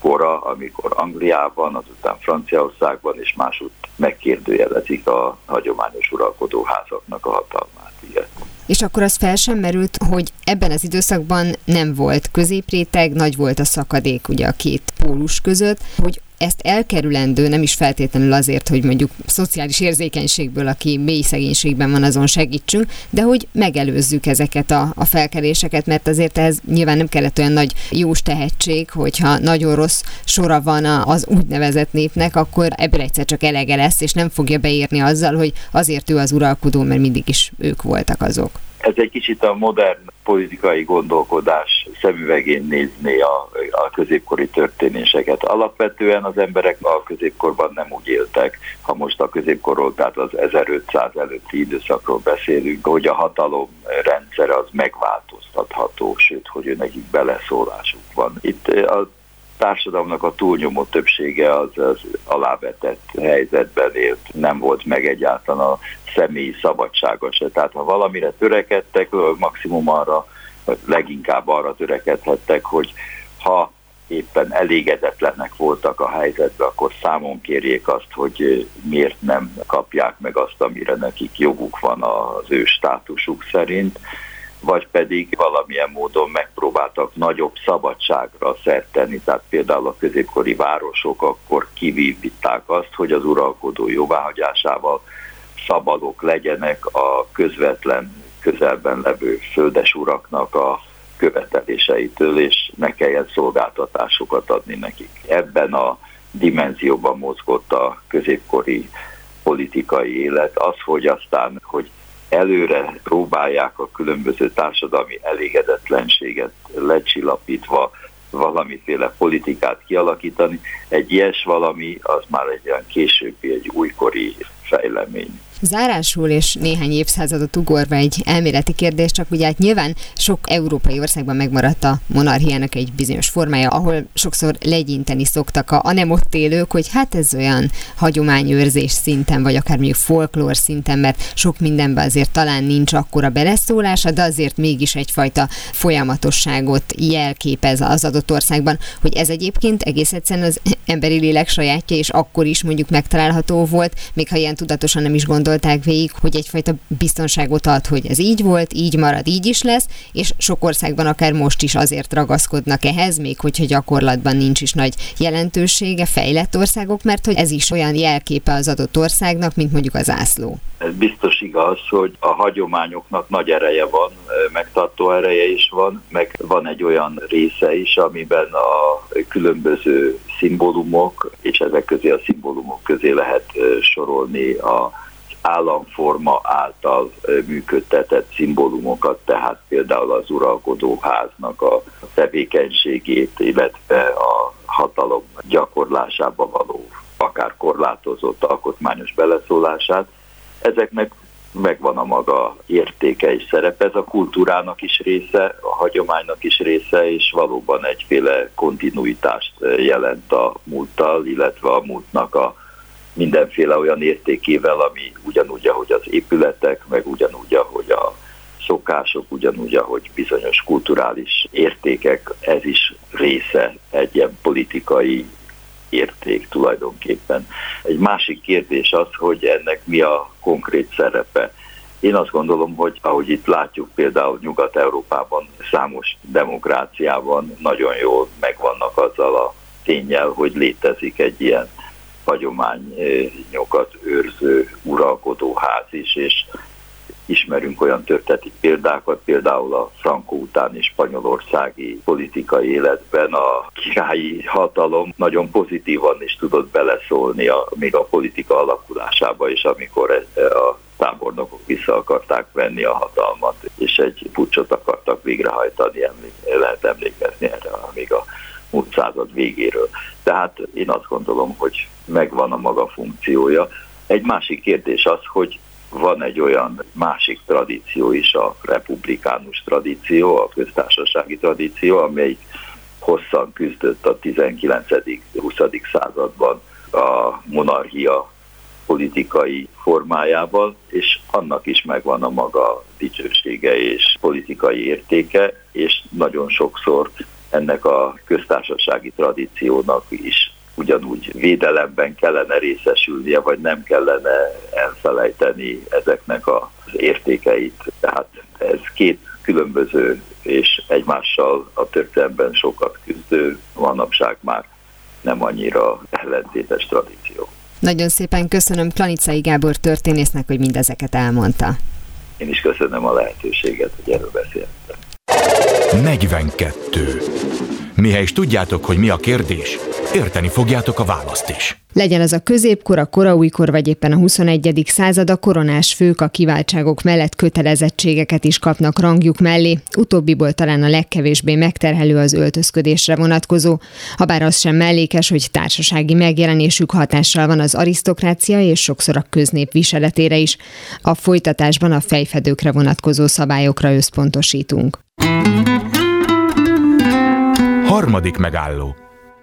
kora, amikor Angliában, azután Franciaországban és másút megkérdőjelezik a hagyományos uralkodó házaknak a hatalmát. Igen. És akkor az fel sem merült, hogy ebben az időszakban nem volt középréteg, nagy volt a szakadék ugye a két pólus között, hogy ezt elkerülendő, nem is feltétlenül azért, hogy mondjuk szociális érzékenységből, aki mély szegénységben van, azon segítsünk, de hogy megelőzzük ezeket a, a felkeréseket, mert azért ez nyilván nem kellett olyan nagy jós tehetség, hogyha nagyon rossz sora van az úgynevezett népnek, akkor ebből egyszer csak elege lesz, és nem fogja beírni azzal, hogy azért ő az uralkodó, mert mindig is ők voltak azok. Ez egy kicsit a modern politikai gondolkodás szemüvegén nézni a, a középkori történéseket. Alapvetően az emberek a középkorban nem úgy éltek, ha most a középkorról, tehát az 1500 előtti időszakról beszélünk, hogy a hatalom rendszere az megváltoztatható, sőt, hogy nekik beleszólásuk van. Itt a társadalomnak a túlnyomó többsége az, az alávetett helyzetben élt, nem volt meg egyáltalán a személyi szabadsága se. Tehát ha valamire törekedtek, maximum arra, leginkább arra törekedhettek, hogy ha éppen elégedetlenek voltak a helyzetben, akkor számon kérjék azt, hogy miért nem kapják meg azt, amire nekik joguk van az ő státusuk szerint vagy pedig valamilyen módon megpróbáltak nagyobb szabadságra szerteni, tehát például a középkori városok akkor kivívitták azt, hogy az uralkodó jóváhagyásával szabadok legyenek a közvetlen közelben levő földes uraknak a követeléseitől, és ne kelljen szolgáltatásokat adni nekik. Ebben a dimenzióban mozgott a középkori politikai élet, az, hogy aztán, hogy előre próbálják a különböző társadalmi elégedetlenséget lecsillapítva valamiféle politikát kialakítani. Egy ilyes valami, az már egy olyan későbbi, egy újkori fejlemény. Zárásul és néhány évszázadot ugorva egy elméleti kérdés, csak ugye hát nyilván sok európai országban megmaradt a monarchiának egy bizonyos formája, ahol sokszor legyinteni szoktak a, a nem ott élők, hogy hát ez olyan hagyományőrzés szinten, vagy akár mondjuk folklór szinten, mert sok mindenben azért talán nincs akkora beleszólása, de azért mégis egyfajta folyamatosságot jelképez az adott országban, hogy ez egyébként egész egyszerűen az emberi lélek sajátja, és akkor is mondjuk megtalálható volt, még ha ilyen tudatosan nem is gondol gondolták végig, hogy egyfajta biztonságot ad, hogy ez így volt, így marad, így is lesz, és sok országban akár most is azért ragaszkodnak ehhez, még hogyha gyakorlatban nincs is nagy jelentősége fejlett országok, mert hogy ez is olyan jelképe az adott országnak, mint mondjuk az ászló. Ez biztos igaz, hogy a hagyományoknak nagy ereje van, megtartó ereje is van, meg van egy olyan része is, amiben a különböző szimbólumok, és ezek közé a szimbólumok közé lehet sorolni a államforma által működtetett szimbólumokat, tehát például az uralkodó háznak a tevékenységét, illetve a hatalom gyakorlásába való akár korlátozott alkotmányos beleszólását. Ezeknek megvan a maga értéke és szerepe. Ez a kultúrának is része, a hagyománynak is része, és valóban egyféle kontinuitást jelent a múlttal, illetve a múltnak a mindenféle olyan értékével, ami ugyanúgy, ahogy az épületek, meg ugyanúgy, ahogy a szokások, ugyanúgy, ahogy bizonyos kulturális értékek, ez is része egy ilyen politikai érték tulajdonképpen. Egy másik kérdés az, hogy ennek mi a konkrét szerepe. Én azt gondolom, hogy ahogy itt látjuk például Nyugat-Európában, számos demokráciában nagyon jól megvannak azzal a tényel, hogy létezik egy ilyen hagyományokat őrző uralkodóház is, és ismerünk olyan történeti példákat, például a Franco utáni spanyolországi politikai életben a királyi hatalom nagyon pozitívan is tudott beleszólni a, még a politika alakulásába is, amikor a tábornokok vissza akarták venni a hatalmat, és egy pucsot akartak végrehajtani, lehet emlékezni erre még a múlt század végéről. Tehát én azt gondolom, hogy megvan a maga funkciója. Egy másik kérdés az, hogy van egy olyan másik tradíció is, a republikánus tradíció, a köztársasági tradíció, amely hosszan küzdött a 19.-20. században a monarchia politikai formájával, és annak is megvan a maga dicsősége és politikai értéke, és nagyon sokszor ennek a köztársasági tradíciónak is ugyanúgy védelemben kellene részesülnie, vagy nem kellene elfelejteni ezeknek az értékeit. Tehát ez két különböző és egymással a történelemben sokat küzdő, manapság már nem annyira ellentétes tradíció. Nagyon szépen köszönöm Klanicai Gábor történésznek, hogy mindezeket elmondta. Én is köszönöm a lehetőséget, hogy erről beszéltem. 42. Mihez is tudjátok, hogy mi a kérdés, érteni fogjátok a választ is. Legyen az a középkor, a koraújkor vagy éppen a 21. század, a koronás fők a kiváltságok mellett kötelezettségeket is kapnak rangjuk mellé, utóbbiból talán a legkevésbé megterhelő az öltözködésre vonatkozó. Habár az sem mellékes, hogy társasági megjelenésük hatással van az arisztokrácia és sokszor a köznép viseletére is. A folytatásban a fejfedőkre vonatkozó szabályokra összpontosítunk. Harmadik megálló.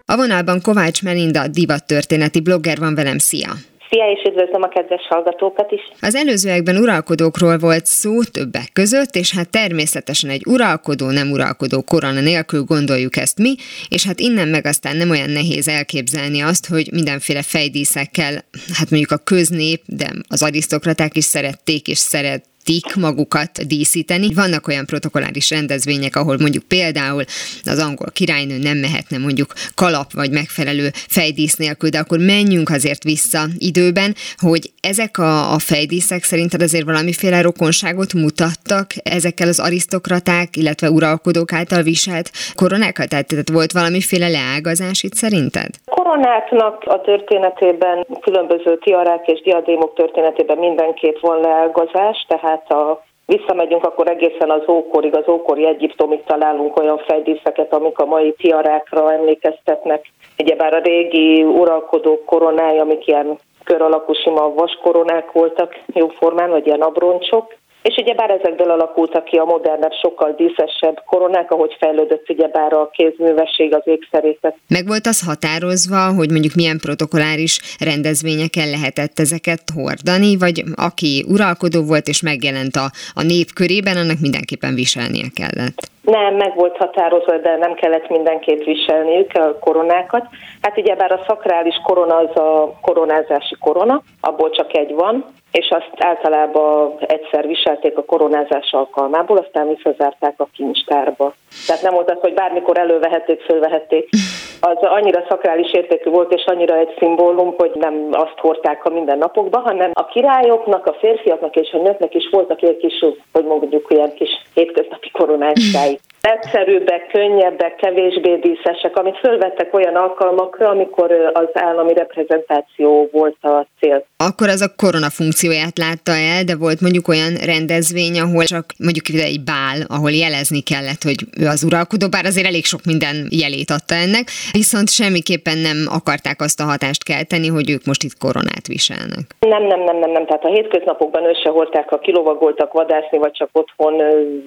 A vonalban Kovács Melinda divattörténeti blogger van velem, szia! Szia, és üdvözlöm a kedves hallgatókat is! Az előzőekben uralkodókról volt szó többek között, és hát természetesen egy uralkodó, nem uralkodó korona nélkül gondoljuk ezt mi, és hát innen meg aztán nem olyan nehéz elképzelni azt, hogy mindenféle fejdíszekkel, hát mondjuk a köznép, de az arisztokraták is szerették és szeret tik magukat díszíteni. Vannak olyan protokolláris rendezvények, ahol mondjuk például az angol királynő nem mehetne mondjuk kalap vagy megfelelő fejdísz nélkül, de akkor menjünk azért vissza időben, hogy ezek a, a fejdíszek szerinted azért valamiféle rokonságot mutattak ezekkel az arisztokraták, illetve uralkodók által viselt koronákat? Tehát, tehát volt valamiféle leágazás itt szerinted? Koronáknak a történetében, különböző tiarák és diadémok történetében mindenképp van leágazás, tehát tehát a visszamegyünk, akkor egészen az ókorig, az ókori Egyiptomig találunk olyan fejdíszeket, amik a mai tiarákra emlékeztetnek. Ugyebár a régi uralkodók koronája, amik ilyen kör alakú sima vaskoronák voltak jóformán, vagy ilyen abroncsok, és ugyebár ezekből alakultak ki a modernebb, sokkal díszesebb koronák, ahogy fejlődött ugyebár a kézművesség, az ékszerészet. Meg volt az határozva, hogy mondjuk milyen protokoláris rendezvényeken lehetett ezeket hordani, vagy aki uralkodó volt és megjelent a, a nép körében, annak mindenképpen viselnie kellett? Nem, meg volt határozva, de nem kellett mindenképp viselniük a koronákat. Hát ugyebár a szakrális korona az a koronázási korona, abból csak egy van, és azt általában egyszer viselték a koronázás alkalmából, aztán visszazárták a kincstárba. Tehát nem volt az, hogy bármikor elővehették, fölvehették. Az annyira szakrális értékű volt, és annyira egy szimbólum, hogy nem azt hordták a mindennapokban, hanem a királyoknak, a férfiaknak és a nőknek is voltak egy kis, hogy mondjuk ilyen kis hétköznapi life egyszerűbbek, könnyebbek, kevésbé díszesek, amit fölvettek olyan alkalmakra, amikor az állami reprezentáció volt a cél. Akkor az a korona funkcióját látta el, de volt mondjuk olyan rendezvény, ahol csak mondjuk egy bál, ahol jelezni kellett, hogy ő az uralkodó, bár azért elég sok minden jelét adta ennek, viszont semmiképpen nem akarták azt a hatást kelteni, hogy ők most itt koronát viselnek. Nem, nem, nem, nem, nem. Tehát a hétköznapokban ő se hordták, a kilovagoltak vadászni, vagy csak otthon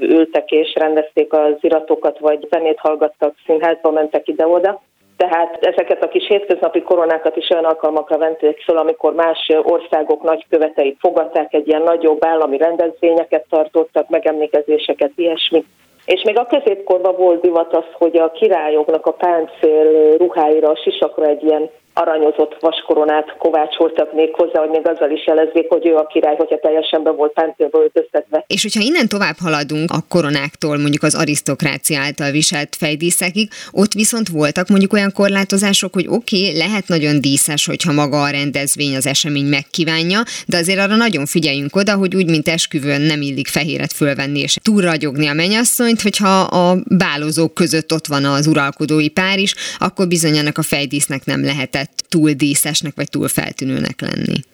ültek és rendezték az iratokat, vagy zenét hallgattak, színházba mentek ide-oda. Tehát ezeket a kis hétköznapi koronákat is olyan alkalmakra venték fel, amikor más országok nagyköveteit fogadták, egy ilyen nagyobb állami rendezvényeket tartottak, megemlékezéseket, ilyesmi. És még a középkorban volt divat az, hogy a királyoknak a páncél ruháira, a sisakra egy ilyen aranyozott vaskoronát kovácsoltak még hozzá, hogy még azzal is jelezzék, hogy ő a király, hogyha teljesen be volt páncélba öltöztetve. És hogyha innen tovább haladunk a koronáktól mondjuk az arisztokrácia által viselt fejdíszekig, ott viszont voltak mondjuk olyan korlátozások, hogy oké, okay, lehet nagyon díszes, hogyha maga a rendezvény, az esemény megkívánja, de azért arra nagyon figyeljünk oda, hogy úgy, mint esküvőn nem illik fehéret fölvenni és túlragyogni a mennyasszonyt, hogyha a bálozók között ott van az uralkodói pár is, akkor bizony ennek a fejdísznek nem lehetett túl díszesnek vagy túl feltűnőnek lenni?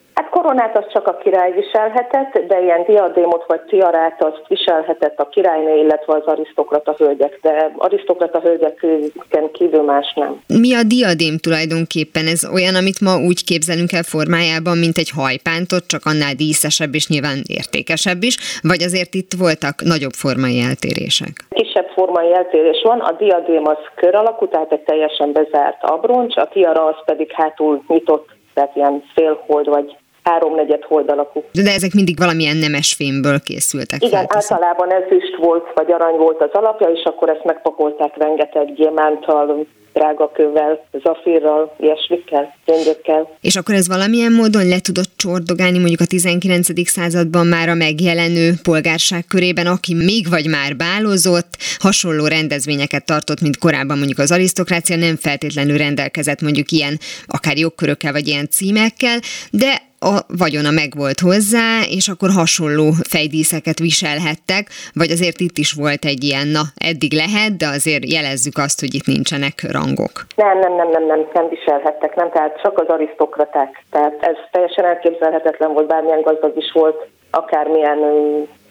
Koronát az csak a király viselhetett, de ilyen diadémot vagy tiarát azt viselhetett a királynő, illetve az arisztokrata hölgyek, de arisztokrata hölgyeken kívül más nem. Mi a diadém tulajdonképpen? Ez olyan, amit ma úgy képzelünk el formájában, mint egy hajpántot, csak annál díszesebb és nyilván értékesebb is, vagy azért itt voltak nagyobb formai eltérések? Kisebb formai eltérés van, a diadém az kör alakú, tehát egy teljesen bezárt abroncs, a tiara az pedig hátul nyitott tehát ilyen félhold vagy háromnegyed hold alakú. De ezek mindig valamilyen nemes fémből készültek. Igen, felteszem. általában ezüst volt, vagy arany volt az alapja, és akkor ezt megpakolták rengeteg gyémántal, drágakővel, zafírral, ilyesmikkel, gyöngyökkel. És akkor ez valamilyen módon le tudott csordogálni mondjuk a 19. században már a megjelenő polgárság körében, aki még vagy már bálozott, hasonló rendezvényeket tartott, mint korábban mondjuk az arisztokrácia, nem feltétlenül rendelkezett mondjuk ilyen akár jogkörökkel vagy ilyen címekkel, de a vagyona megvolt hozzá, és akkor hasonló fejdíszeket viselhettek, vagy azért itt is volt egy ilyen, na, eddig lehet, de azért jelezzük azt, hogy itt nincsenek rangok. Nem, nem, nem, nem, nem, nem viselhettek, nem, tehát csak az arisztokraták. Tehát ez teljesen elképzelhetetlen volt, bármilyen gazdag is volt, akármilyen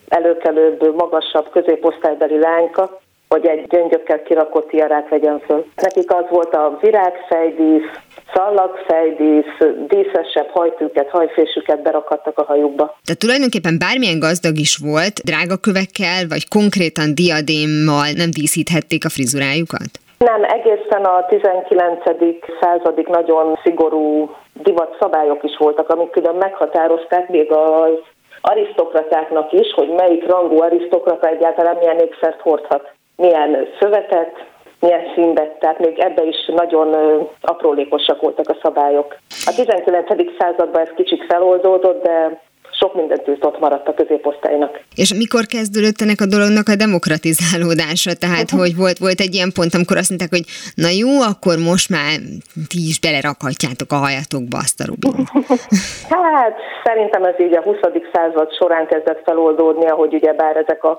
előkelőbb, magasabb középosztálybeli lányka, hogy egy gyöngyökkel kirakott tiarát vegyen föl. Nekik az volt a virágfejdísz, szallagfejdísz, díszesebb hajtűket, hajfésüket berakadtak a hajukba. Tehát tulajdonképpen bármilyen gazdag is volt, drága kövekkel, vagy konkrétan diadémmal nem díszíthették a frizurájukat? Nem, egészen a 19. századig nagyon szigorú divat szabályok is voltak, amik külön meghatározták még az arisztokratáknak is, hogy melyik rangú arisztokrata egyáltalán milyen ékszert hordhat milyen szövetet, milyen színbe, tehát még ebbe is nagyon aprólékosak voltak a szabályok. A 19. században ez kicsit feloldódott, de sok mindent ott maradt a középosztálynak. És mikor kezdődött ennek a dolognak a demokratizálódása? Tehát, uh-huh. hogy volt, volt egy ilyen pont, amikor azt mondták, hogy na jó, akkor most már ti is belerakhatjátok a hajatokba azt a rubin. hát szerintem ez így a 20. század során kezdett feloldódni, ahogy ugye bár ezek a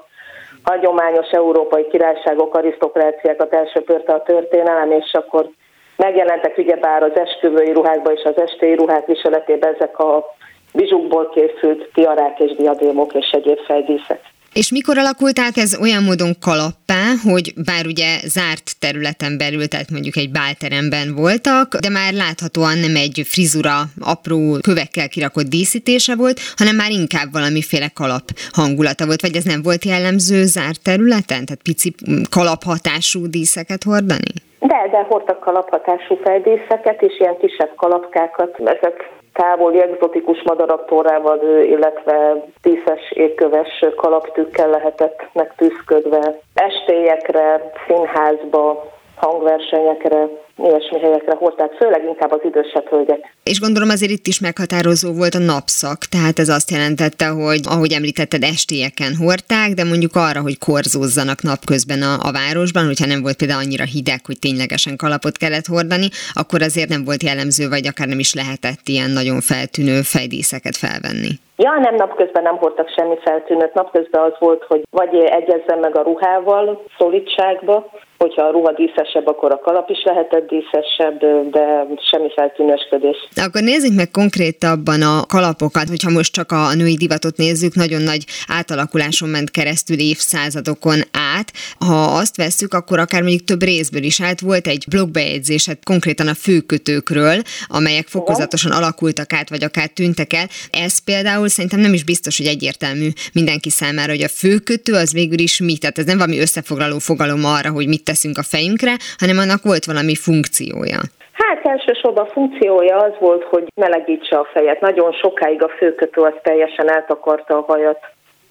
hagyományos európai királyságok, arisztokráciákat elsöpörte a történelem, és akkor megjelentek ugyebár az esküvői ruhákba és az estéi ruhák viseletében ezek a bizsukból készült tiarák és diadémok és egyéb fejdíszek. És mikor alakult át ez olyan módon kalappá, hogy bár ugye zárt területen belül, tehát mondjuk egy bálteremben voltak, de már láthatóan nem egy frizura apró kövekkel kirakott díszítése volt, hanem már inkább valamiféle kalap hangulata volt, vagy ez nem volt jellemző zárt területen, tehát pici kalaphatású díszeket hordani? De, de hordtak kalaphatású feldíszeket, és ilyen kisebb kalapkákat. Ezek távoli egzotikus madaraktórával, illetve tízes égköves kalaptükkel lehetett megtűzködve. Estélyekre, színházba, hangversenyekre, ilyesmi helyekre hordták, főleg inkább az idősebb hölgyek. És gondolom azért itt is meghatározó volt a napszak, tehát ez azt jelentette, hogy ahogy említetted, estélyeken hordták, de mondjuk arra, hogy korzózzanak napközben a, a városban, hogyha nem volt például annyira hideg, hogy ténylegesen kalapot kellett hordani, akkor azért nem volt jellemző, vagy akár nem is lehetett ilyen nagyon feltűnő fejdíszeket felvenni. Ja, nem, napközben nem hordtak semmi feltűnőt. Napközben az volt, hogy vagy egyezzen meg a ruhával szolidságba, hogyha a ruha díszesebb, akkor a kalap is lehetett díszesebb, de semmi feltűnősködés. Akkor nézzük meg konkrétabban a kalapokat, hogyha most csak a női divatot nézzük, nagyon nagy átalakuláson ment keresztül évszázadokon át. Ha azt vesszük, akkor akár mondjuk több részből is állt. Volt egy blogbejegyzésed konkrétan a főkötőkről, amelyek fokozatosan alakultak át, vagy akár tűntek el. Ez például szerintem nem is biztos, hogy egyértelmű mindenki számára, hogy a főkötő az végül is mi, tehát ez nem valami összefoglaló fogalom arra, hogy mit teszünk a fejünkre, hanem annak volt valami funkciója. Hát elsősorban a funkciója az volt, hogy melegítse a fejet. Nagyon sokáig a főkötő az teljesen eltakarta a hajat,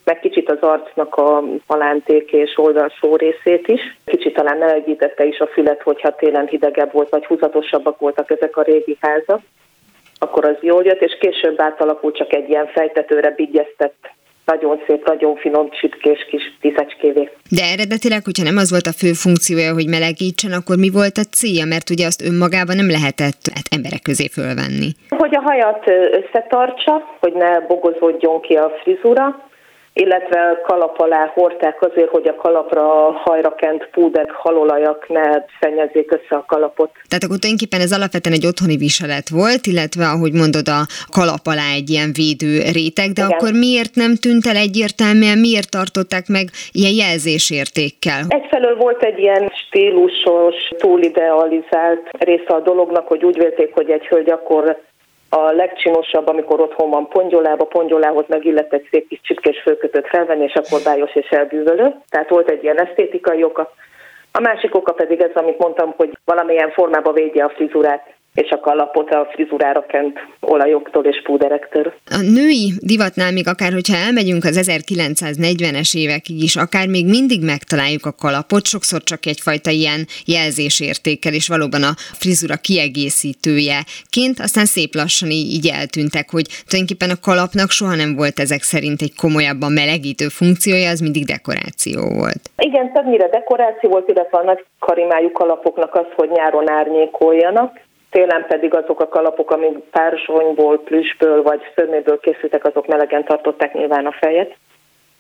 meg kicsit az arcnak a halánték és oldalsó részét is. Kicsit talán melegítette is a fület, hogyha télen hidegebb volt, vagy húzatosabbak voltak ezek a régi házak akkor az jól jött, és később átalakult csak egy ilyen fejtetőre bigyeztett nagyon szép, nagyon finom, csütkés kis tízecskévé. De eredetileg, hogyha nem az volt a fő funkciója, hogy melegítsen, akkor mi volt a célja? Mert ugye azt önmagában nem lehetett hát, emberek közé fölvenni. Hogy a hajat összetartsa, hogy ne bogozódjon ki a frizura, illetve kalap alá hordták azért, hogy a kalapra hajra kent púder halolajak ne szennyezzék össze a kalapot. Tehát akkor tulajdonképpen ez alapvetően egy otthoni viselet volt, illetve ahogy mondod, a kalap alá egy ilyen védő réteg, de Igen. akkor miért nem tűnt el egyértelműen, miért tartották meg ilyen jelzésértékkel? Egyfelől volt egy ilyen stílusos, túlidealizált része a dolognak, hogy úgy vélték, hogy egy hölgy akkor a legcsinosabb, amikor otthon van pongyolába, pongyolához megillett egy szép kis csipkés fölkötött felvenni, és akkor bájos és elbűvölő. Tehát volt egy ilyen esztétikai oka. A másik oka pedig ez, amit mondtam, hogy valamilyen formában védje a frizurát. És a kalapot a frizurára kent olajoktól és púderektől. A női divatnál még akár, hogyha elmegyünk az 1940-es évekig is, akár még mindig megtaláljuk a kalapot, sokszor csak egyfajta ilyen jelzésértékkel, és valóban a frizura kiegészítőjeként, aztán szép lassan így, így eltűntek, hogy tulajdonképpen a kalapnak soha nem volt ezek szerint egy komolyabban melegítő funkciója, az mindig dekoráció volt. Igen, többnyire dekoráció volt, illetve a nagy karimájú kalapoknak az, hogy nyáron árnyékoljanak, télen pedig azok a kalapok, amik párzsonyból, plüsből vagy szörméből készültek, azok melegen tartották nyilván a fejet.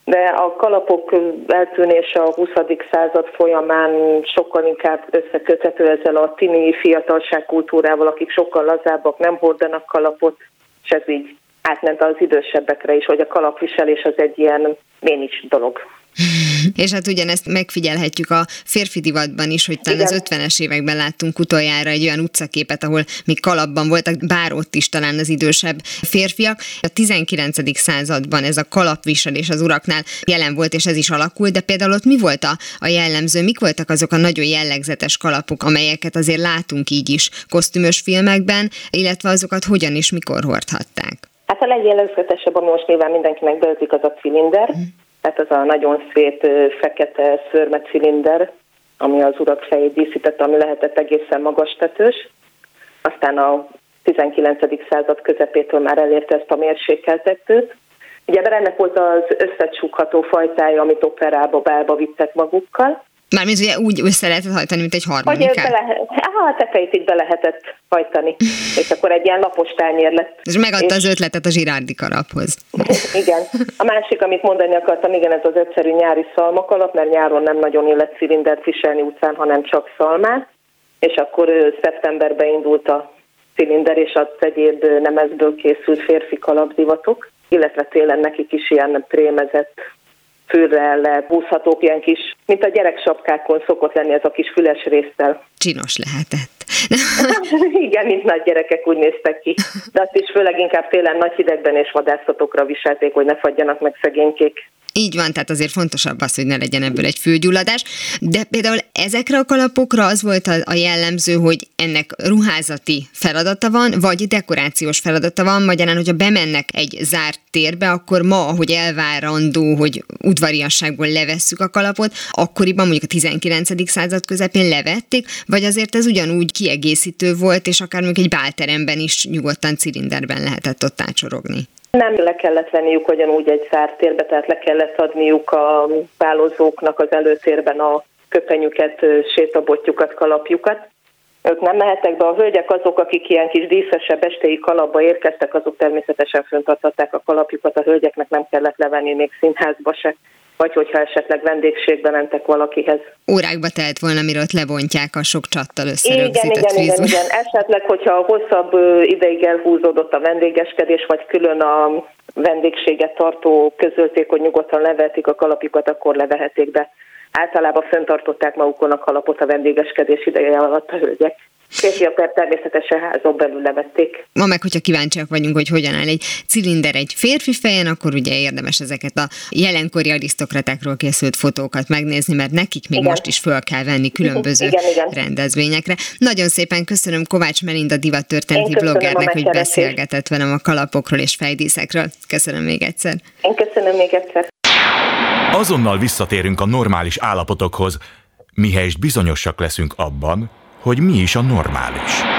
De a kalapok eltűnése a 20. század folyamán sokkal inkább összeköthető ezzel a tini fiatalság kultúrával, akik sokkal lazábbak, nem hordanak kalapot, és ez így átment az idősebbekre is, hogy a kalapviselés az egy ilyen ménis dolog. És hát ugyanezt megfigyelhetjük a férfi divatban is, hogy talán Igen. az 50-es években láttunk utoljára egy olyan utcaképet, ahol még kalapban voltak, bár ott is talán az idősebb férfiak. A 19. században ez a kalapviselés az uraknál jelen volt, és ez is alakult, de például ott mi volt a, a jellemző, mik voltak azok a nagyon jellegzetes kalapok, amelyeket azért látunk így is kosztümös filmekben, illetve azokat hogyan és mikor hordhatták? Hát a legjellegzetesebb, ami most nyilván mindenkinek beötik, az a cilinder. Mm tehát az a nagyon szép fekete szörmecilinder, ami az urak fejét díszítette, ami lehetett egészen magas tetős. Aztán a 19. század közepétől már elérte ezt a mérsékeltetőt. Ugye ennek volt az összecsukható fajtája, amit operába, bálba vittek magukkal. Mármint ugye úgy össze lehetett hajtani, mint egy harmonikát? Hogy lehet, á, a tetejét így be lehetett hajtani, és akkor egy ilyen lapos tányér lett. És megadta és... az ötletet a zsirárdi karaphoz. igen. A másik, amit mondani akartam, igen, ez az egyszerű nyári szalmakalap, mert nyáron nem nagyon illet cilindert viselni utcán, hanem csak szalmát, és akkor szeptemberben indult a cilinder és a egyéb nemezből készült férfi kalapdivatok, illetve télen nekik is ilyen fülre lehúzhatók, ilyen kis, mint a gyereksapkákon szokott lenni ez a kis füles résztel. Csinos lehetett. Igen, mint nagy gyerekek úgy néztek ki. De azt is főleg inkább télen nagy hidegben és vadászatokra viselték, hogy ne fagyjanak meg szegénykék. Így van, tehát azért fontosabb az, hogy ne legyen ebből egy fülgyulladás. De például ezekre a kalapokra az volt a jellemző, hogy ennek ruházati feladata van, vagy dekorációs feladata van, magyarán, hogyha bemennek egy zárt térbe, akkor ma, ahogy elvárandó, hogy udvariasságból levesszük a kalapot, akkoriban mondjuk a 19. század közepén levették, vagy azért ez ugyanúgy kiegészítő volt, és akár mondjuk egy bálteremben is nyugodtan cilinderben lehetett ott ácsorogni. Nem le kellett venniük ugyanúgy egy zárt térbe, tehát le kellett adniuk a válozóknak az előtérben a köpenyüket, sétabotjukat, kalapjukat. Ők nem mehettek be, a hölgyek azok, akik ilyen kis díszesebb estéi kalapba érkeztek, azok természetesen föntartották a kalapjukat, a hölgyeknek nem kellett levenni még színházba se vagy hogyha esetleg vendégségbe mentek valakihez. Órákba telt volna, mire ott lebontják a sok csattal összerögzített igen, igen, igen, igen. Esetleg, hogyha hosszabb ideig elhúzódott a vendégeskedés, vagy külön a vendégséget tartó közölték, hogy nyugodtan levetik a kalapjukat, akkor levehetik be. Általában föntartották magukon a kalapot a vendégeskedés ideje alatt a hölgyek. Férfiak természetesen házon belül levették. Ma meg, hogyha kíváncsiak vagyunk, hogy hogyan áll egy cilinder egy férfi fejen, akkor ugye érdemes ezeket a jelenkori arisztokratákról készült fotókat megnézni, mert nekik még igen. most is föl kell venni különböző igen, igen. rendezvényekre. Nagyon szépen köszönöm Kovács Melinda divattörténeti bloggernek, hogy beszélgetett velem a kalapokról és fejdíszekről. Köszönöm még egyszer. Én köszönöm még egyszer. Azonnal visszatérünk a normális állapotokhoz, mihelyest bizonyosak leszünk abban, hogy mi is a normális.